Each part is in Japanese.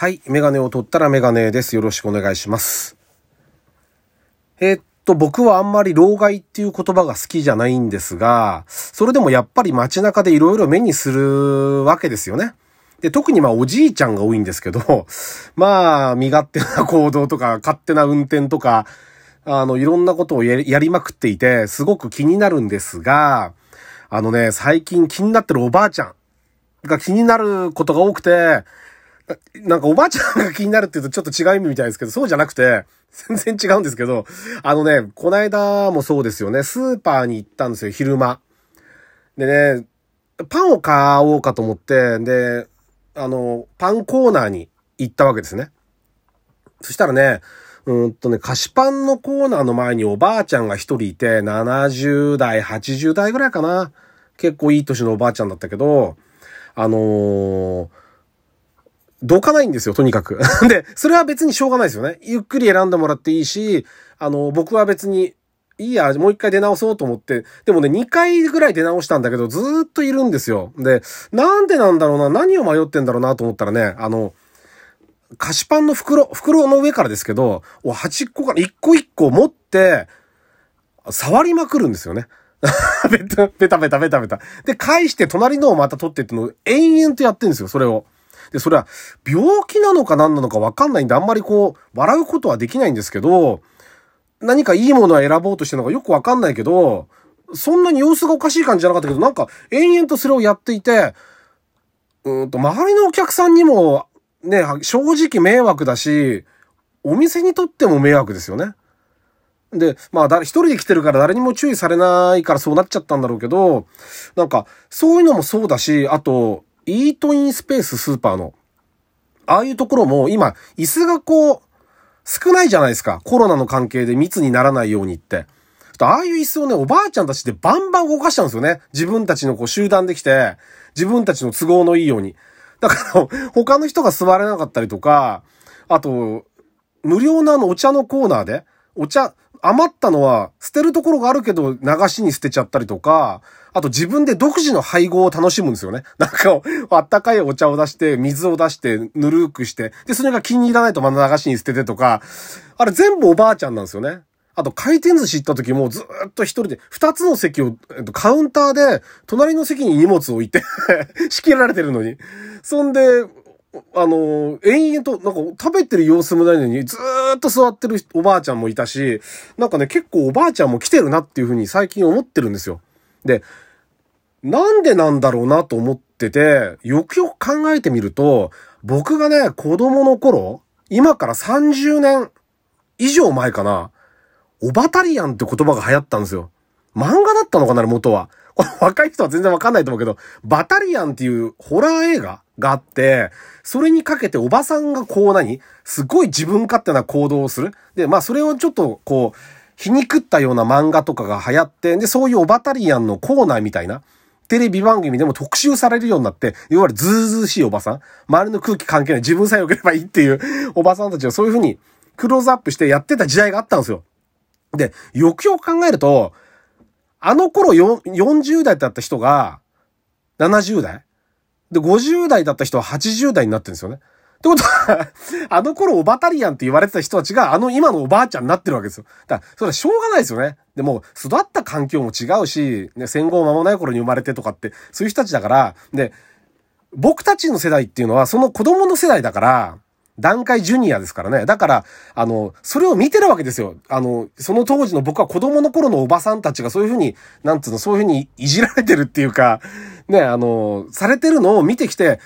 はい。メガネを取ったらメガネです。よろしくお願いします。えーっと、僕はあんまり老害っていう言葉が好きじゃないんですが、それでもやっぱり街中でいろいろ目にするわけですよね。で、特にまあおじいちゃんが多いんですけど、まあ、身勝手な行動とか、勝手な運転とか、あの、いろんなことをやりまくっていて、すごく気になるんですが、あのね、最近気になってるおばあちゃんが気になることが多くて、なんかおばあちゃんが気になるって言うとちょっと違う意味みたいですけど、そうじゃなくて、全然違うんですけど、あのね、こないだもそうですよね、スーパーに行ったんですよ、昼間。でね、パンを買おうかと思って、で、あの、パンコーナーに行ったわけですね。そしたらね、うんとね、菓子パンのコーナーの前におばあちゃんが一人いて、70代、80代ぐらいかな。結構いい年のおばあちゃんだったけど、あのーどかないんですよ、とにかく。で、それは別にしょうがないですよね。ゆっくり選んでもらっていいし、あの、僕は別に、いいや、もう一回出直そうと思って、でもね、2回ぐらい出直したんだけど、ずーっといるんですよ。で、なんでなんだろうな、何を迷ってんだろうなと思ったらね、あの、菓子パンの袋、袋の上からですけど、お端っこから一個一個持って、触りまくるんですよね。ベタ、ベタベタベタベタ。で、返して隣のをまた取ってっての延々とやってんですよ、それを。で、それは病気なのか何なのかわかんないんで、あんまりこう、笑うことはできないんですけど、何かいいものを選ぼうとしてるのかよくわかんないけど、そんなに様子がおかしい感じじゃなかったけど、なんか延々とそれをやっていて、うんと、周りのお客さんにも、ね、正直迷惑だし、お店にとっても迷惑ですよね。で、まあ、だ、一人で来てるから誰にも注意されないからそうなっちゃったんだろうけど、なんか、そういうのもそうだし、あと、イートインスペーススーパーの、ああいうところも今、椅子がこう、少ないじゃないですか。コロナの関係で密にならないようにって。ああいう椅子をね、おばあちゃんたちでバンバン動かしちゃうんですよね。自分たちのこう集団できて、自分たちの都合のいいように。だから、他の人が座れなかったりとか、あと、無料のあのお茶のコーナーで、お茶、余ったのは捨てるところがあるけど流しに捨てちゃったりとか、あと自分で独自の配合を楽しむんですよね。なんか、あったかいお茶を出して、水を出して、ぬるくして、で、それが気に入らないとまた流しに捨ててとか、あれ全部おばあちゃんなんですよね。あと回転寿司行った時もずっと一人で、二つの席を、えっと、カウンターで、隣の席に荷物を置いて 仕切られてるのに。そんで、あの、延々と、なんか食べてる様子もないのに、ずーっと座ってるおばあちゃんもいたし、なんかね、結構おばあちゃんも来てるなっていうふうに最近思ってるんですよ。で、なんでなんだろうなと思ってて、よくよく考えてみると、僕がね、子供の頃、今から30年以上前かな、オバタリアンって言葉が流行ったんですよ。漫画だったのかな、元は。若い人は全然わかんないと思うけど、バタリアンっていうホラー映画があって、それにかけておばさんがこう何？すごい自分勝手な行動をする。で、まあそれをちょっとこう、皮肉ったような漫画とかが流行って、で、そういうオバタリアンのコーナーみたいな、テレビ番組でも特集されるようになって、いわゆるずうずうしいおばさん、周りの空気関係ない自分さえ良ければいいっていう おばさんたちがそういう風にクローズアップしてやってた時代があったんですよ。で、よくよく考えると、あの頃40代だった人が70代で、50代だった人は80代になってるんですよね。ってことは、あの頃オバタリアンって言われてた人たちが、あの今のおばあちゃんになってるわけですよ。だから、それはしょうがないですよね。でも、育った環境も違うし、ね、戦後間もない頃に生まれてとかって、そういう人たちだから、で、僕たちの世代っていうのは、その子供の世代だから、段階ジュニアですからね。だから、あの、それを見てるわけですよ。あの、その当時の僕は子供の頃のおばさんたちがそういうふうに、なんつうの、そういうふうにいじられてるっていうか、ね、あの、されてるのを見てきて、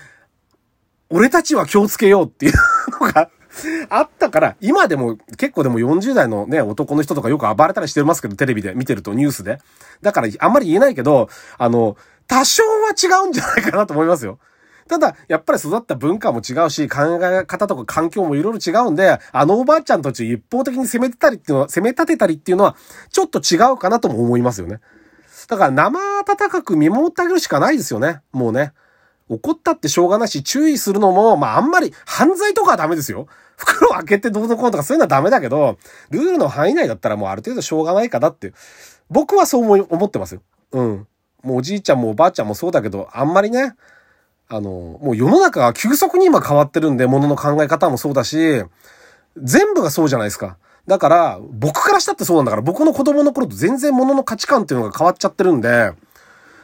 俺たちは気をつけようっていうのが あったから、今でも結構でも40代のね、男の人とかよく暴れたりしてますけど、テレビで見てるとニュースで。だからあんまり言えないけど、あの、多少は違うんじゃないかなと思いますよ。ただ、やっぱり育った文化も違うし、考え方とか環境もいろいろ違うんで、あのおばあちゃんたち一方的に攻めてたりっていうのは、攻め立てたりっていうのは、ちょっと違うかなとも思いますよね。だから生温かく見守ってあげるしかないですよね。もうね。怒ったってしょうがないし、注意するのも、まああんまり犯罪とかはダメですよ。袋を開けてどうのこうとかそういうのはダメだけど、ルールの範囲内だったらもうある程度しょうがないかなって。僕はそう思い思ってますよ。うん。もうおじいちゃんもおばあちゃんもそうだけど、あんまりね、あの、もう世の中が急速に今変わってるんで、物の考え方もそうだし、全部がそうじゃないですか。だから、僕からしたってそうなんだから、僕の子供の頃と全然物の価値観っていうのが変わっちゃってるんで、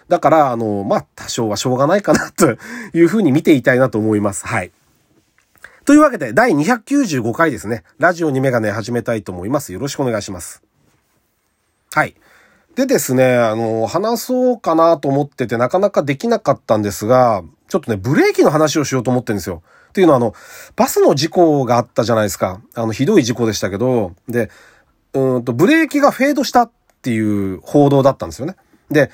だから、あの、まあ、多少はしょうがないかなというふうに見ていたいなと思います。はい。というわけで、第295回ですね。ラジオにメガネ始めたいと思います。よろしくお願いします。はい。でですね、あの、話そうかなと思っててなかなかできなかったんですが、ちょっとね、ブレーキの話をしようと思ってるんですよ。っていうのはあの、バスの事故があったじゃないですか。あの、ひどい事故でしたけど、で、うんと、ブレーキがフェードしたっていう報道だったんですよね。で、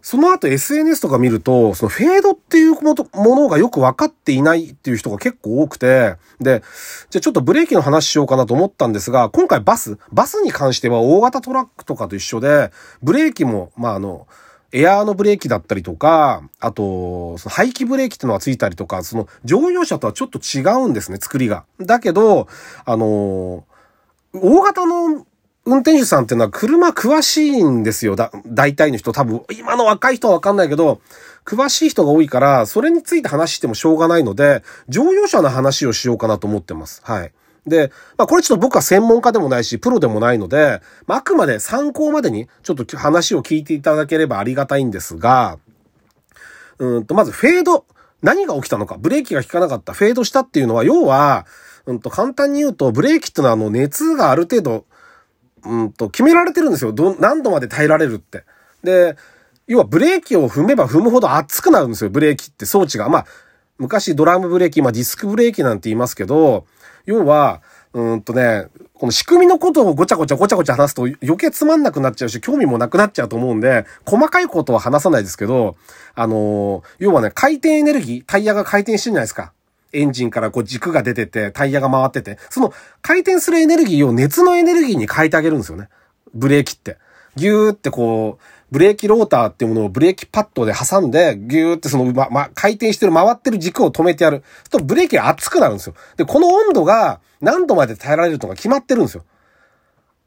その後 SNS とか見ると、そのフェードっていうものがよく分かっていないっていう人が結構多くて、で、じゃあちょっとブレーキの話しようかなと思ったんですが、今回バス、バスに関しては大型トラックとかと一緒で、ブレーキも、まあ、あの、エアーのブレーキだったりとか、あと、その排気ブレーキってのがついたりとか、その乗用車とはちょっと違うんですね、作りが。だけど、あの大型の運転手さんっていうのは車詳しいんですよ。だ、大体の人多分、今の若い人はわかんないけど、詳しい人が多いから、それについて話してもしょうがないので、乗用車の話をしようかなと思ってます。はい。で、まあこれちょっと僕は専門家でもないし、プロでもないので、まああくまで参考までにちょっと話を聞いていただければありがたいんですが、うんと、まずフェード。何が起きたのか。ブレーキが効かなかった。フェードしたっていうのは、要は、うんと、簡単に言うと、ブレーキってのはあの熱がある程度うんと、決められてるんですよ。ど、何度まで耐えられるって。で、要はブレーキを踏めば踏むほど熱くなるんですよ、ブレーキって装置が。まあ、昔ドラムブレーキ、今ディスクブレーキなんて言いますけど、要は、うんとね、この仕組みのことをごちゃごちゃごちゃごちゃ話すと余計つまんなくなっちゃうし、興味もなくなっちゃうと思うんで、細かいことは話さないですけど、あのー、要はね、回転エネルギー、タイヤが回転してるじゃないですか。エンジンからこう軸が出てて、タイヤが回ってて、その回転するエネルギーを熱のエネルギーに変えてあげるんですよね。ブレーキって。ギューってこう、ブレーキローターっていうものをブレーキパッドで挟んで、ギューってその、ま、ま、回転してる、回ってる軸を止めてやる。そうとブレーキが熱くなるんですよ。で、この温度が何度まで耐えられるのが決まってるんですよ。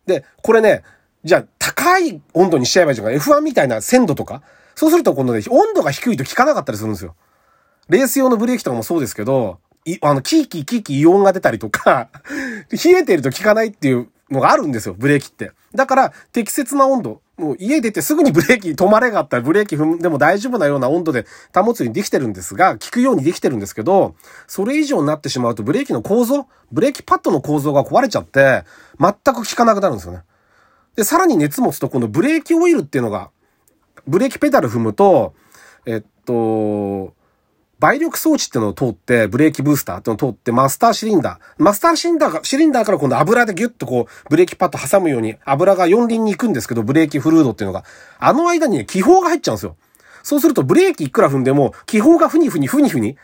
で、これね、じゃあ高い温度にしちゃえばいいじゃん。F1 みたいな鮮度とか。そうすると今度ね、温度が低いと効かなかったりするんですよ。レース用のブレーキとかもそうですけど、い、あの、キーキーキーキーイオンが出たりとか 冷えてると効かないっていうのがあるんですよ、ブレーキって。だから、適切な温度。もう家出てすぐにブレーキ止まれがあったらブレーキ踏んでも大丈夫なような温度で保つようにできてるんですが、効くようにできてるんですけど、それ以上になってしまうとブレーキの構造、ブレーキパッドの構造が壊れちゃって、全く効かなくなるんですよね。で、さらに熱持つと、このブレーキオイルっていうのが、ブレーキペダル踏むと、えっと、倍力装置っていうのを通って、ブレーキブースターっていうのを通って、マスターシリンダー。マスターシリンダーが、シリンダーから今度油でギュッとこう、ブレーキパッド挟むように、油が四輪に行くんですけど、ブレーキフルードっていうのが、あの間にね、気泡が入っちゃうんですよ。そうすると、ブレーキいくら踏んでも、気泡がふにふにふにふに、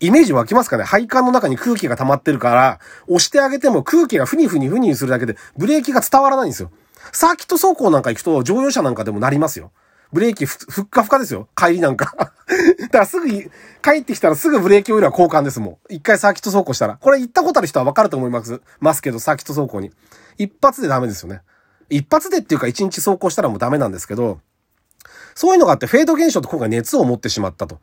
イメージ湧きますかね？配管の中に空気が溜まってるから、押してあげても空気がふにふにふにするだけで、ブレーキが伝わらないんですよ。サーキット走行なんか行くと、乗用車なんかでもなりますよ。ブレーキふ、ふっかふかですよ。帰りなんか。だからすぐ、帰ってきたらすぐブレーキオイルは交換ですもん。一回サーキット走行したら。これ行ったことある人はわかると思います。ますけど、サーキット走行に。一発でダメですよね。一発でっていうか一日走行したらもうダメなんですけど、そういうのがあって、フェード現象って今回熱を持ってしまったと。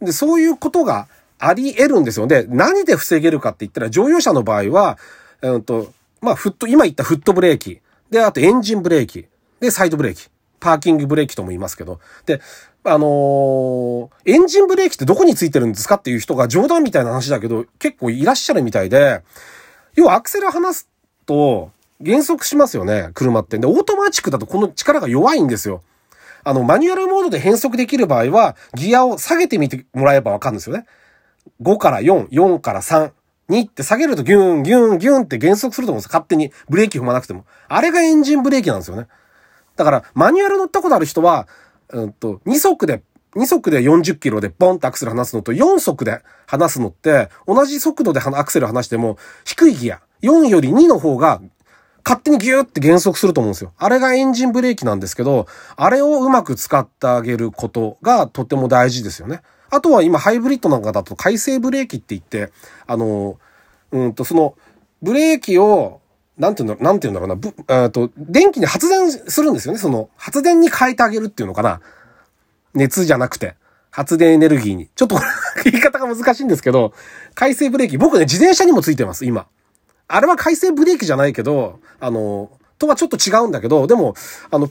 で、そういうことがあり得るんですよ。で、何で防げるかって言ったら、乗用車の場合は、うんと、まあ、フット、今言ったフットブレーキ。で、あとエンジンブレーキ。で、サイドブレーキ。パーキングブレーキとも言いますけど。で、あのー、エンジンブレーキってどこについてるんですかっていう人が冗談みたいな話だけど、結構いらっしゃるみたいで、要はアクセル離すと減速しますよね、車って。で、オートマチックだとこの力が弱いんですよ。あの、マニュアルモードで変速できる場合は、ギアを下げてみてもらえばわかるんですよね。5から4、4から3、2って下げるとギュン、ギュン、ギュンって減速すると思うんですよ勝手にブレーキ踏まなくても。あれがエンジンブレーキなんですよね。だから、マニュアル乗ったことある人は、うんと、2速で、2速で40キロでボンってアクセル離すのと4速で離すのって、同じ速度でアクセル離しても、低いギア、4より2の方が、勝手にギューって減速すると思うんですよ。あれがエンジンブレーキなんですけど、あれをうまく使ってあげることがとても大事ですよね。あとは今ハイブリッドなんかだと回生ブレーキって言って、あの、うんと、その、ブレーキをなんていうんだろう、なんていうんだろうな、ぶ、えっと、電気に発電するんですよね。その、発電に変えてあげるっていうのかな。熱じゃなくて。発電エネルギーに。ちょっと 言い方が難しいんですけど、回生ブレーキ。僕ね、自転車にもついてます、今。あれは回生ブレーキじゃないけど、あの、とはちょっと違うんだけど、でも、あの、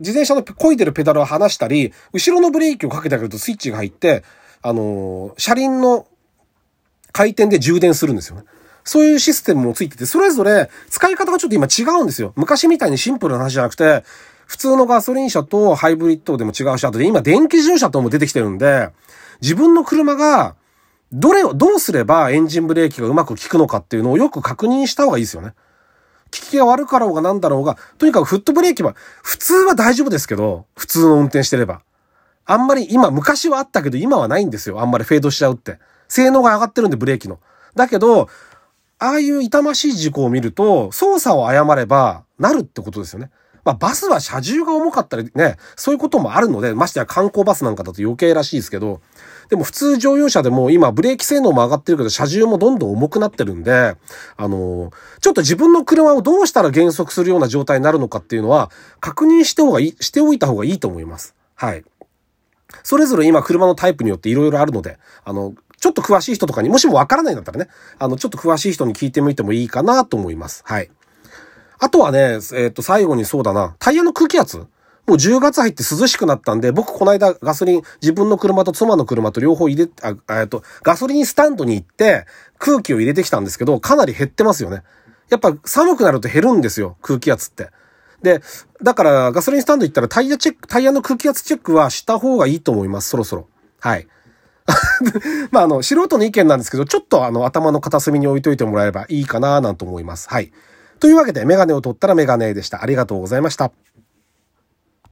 自転車の漕いでるペダルを離したり、後ろのブレーキをかけてあげるとスイッチが入って、あの、車輪の回転で充電するんですよね。そういうシステムもついてて、それぞれ使い方がちょっと今違うんですよ。昔みたいにシンプルな話じゃなくて、普通のガソリン車とハイブリッドでも違うし、あとで今電気自動車とも出てきてるんで、自分の車が、どれを、どうすればエンジンブレーキがうまく効くのかっていうのをよく確認した方がいいですよね。効きが悪かろうがなんだろうが、とにかくフットブレーキは、普通は大丈夫ですけど、普通の運転してれば。あんまり今、昔はあったけど今はないんですよ。あんまりフェードしちゃうって。性能が上がってるんで、ブレーキの。だけど、ああいう痛ましい事故を見ると、操作を誤れば、なるってことですよね。まあ、バスは車重が重かったりね、そういうこともあるので、ましてや観光バスなんかだと余計らしいですけど、でも普通乗用車でも今ブレーキ性能も上がってるけど、車重もどんどん重くなってるんで、あのちょっと自分の車をどうしたら減速するような状態になるのかっていうのは、確認しておがいい、しておいた方がいいと思います。はい。それぞれ今車のタイプによって色々あるので、あの、ちょっと詳しい人とかに、もしもわからないんだったらね、あの、ちょっと詳しい人に聞いてみてもいいかなと思います。はい。あとはね、えっ、ー、と、最後にそうだな、タイヤの空気圧もう10月入って涼しくなったんで、僕この間ガソリン、自分の車と妻の車と両方入れ、あ、えっと、ガソリンスタンドに行って空気を入れてきたんですけど、かなり減ってますよね。やっぱ寒くなると減るんですよ、空気圧って。で、だからガソリンスタンド行ったらタイヤチェック、タイヤの空気圧チェックはした方がいいと思います、そろそろ。はい。まあ、あの、素人の意見なんですけど、ちょっとあの、頭の片隅に置いといてもらえればいいかな、なんて思います。はい。というわけで、メガネを取ったらメガネでした。ありがとうございました。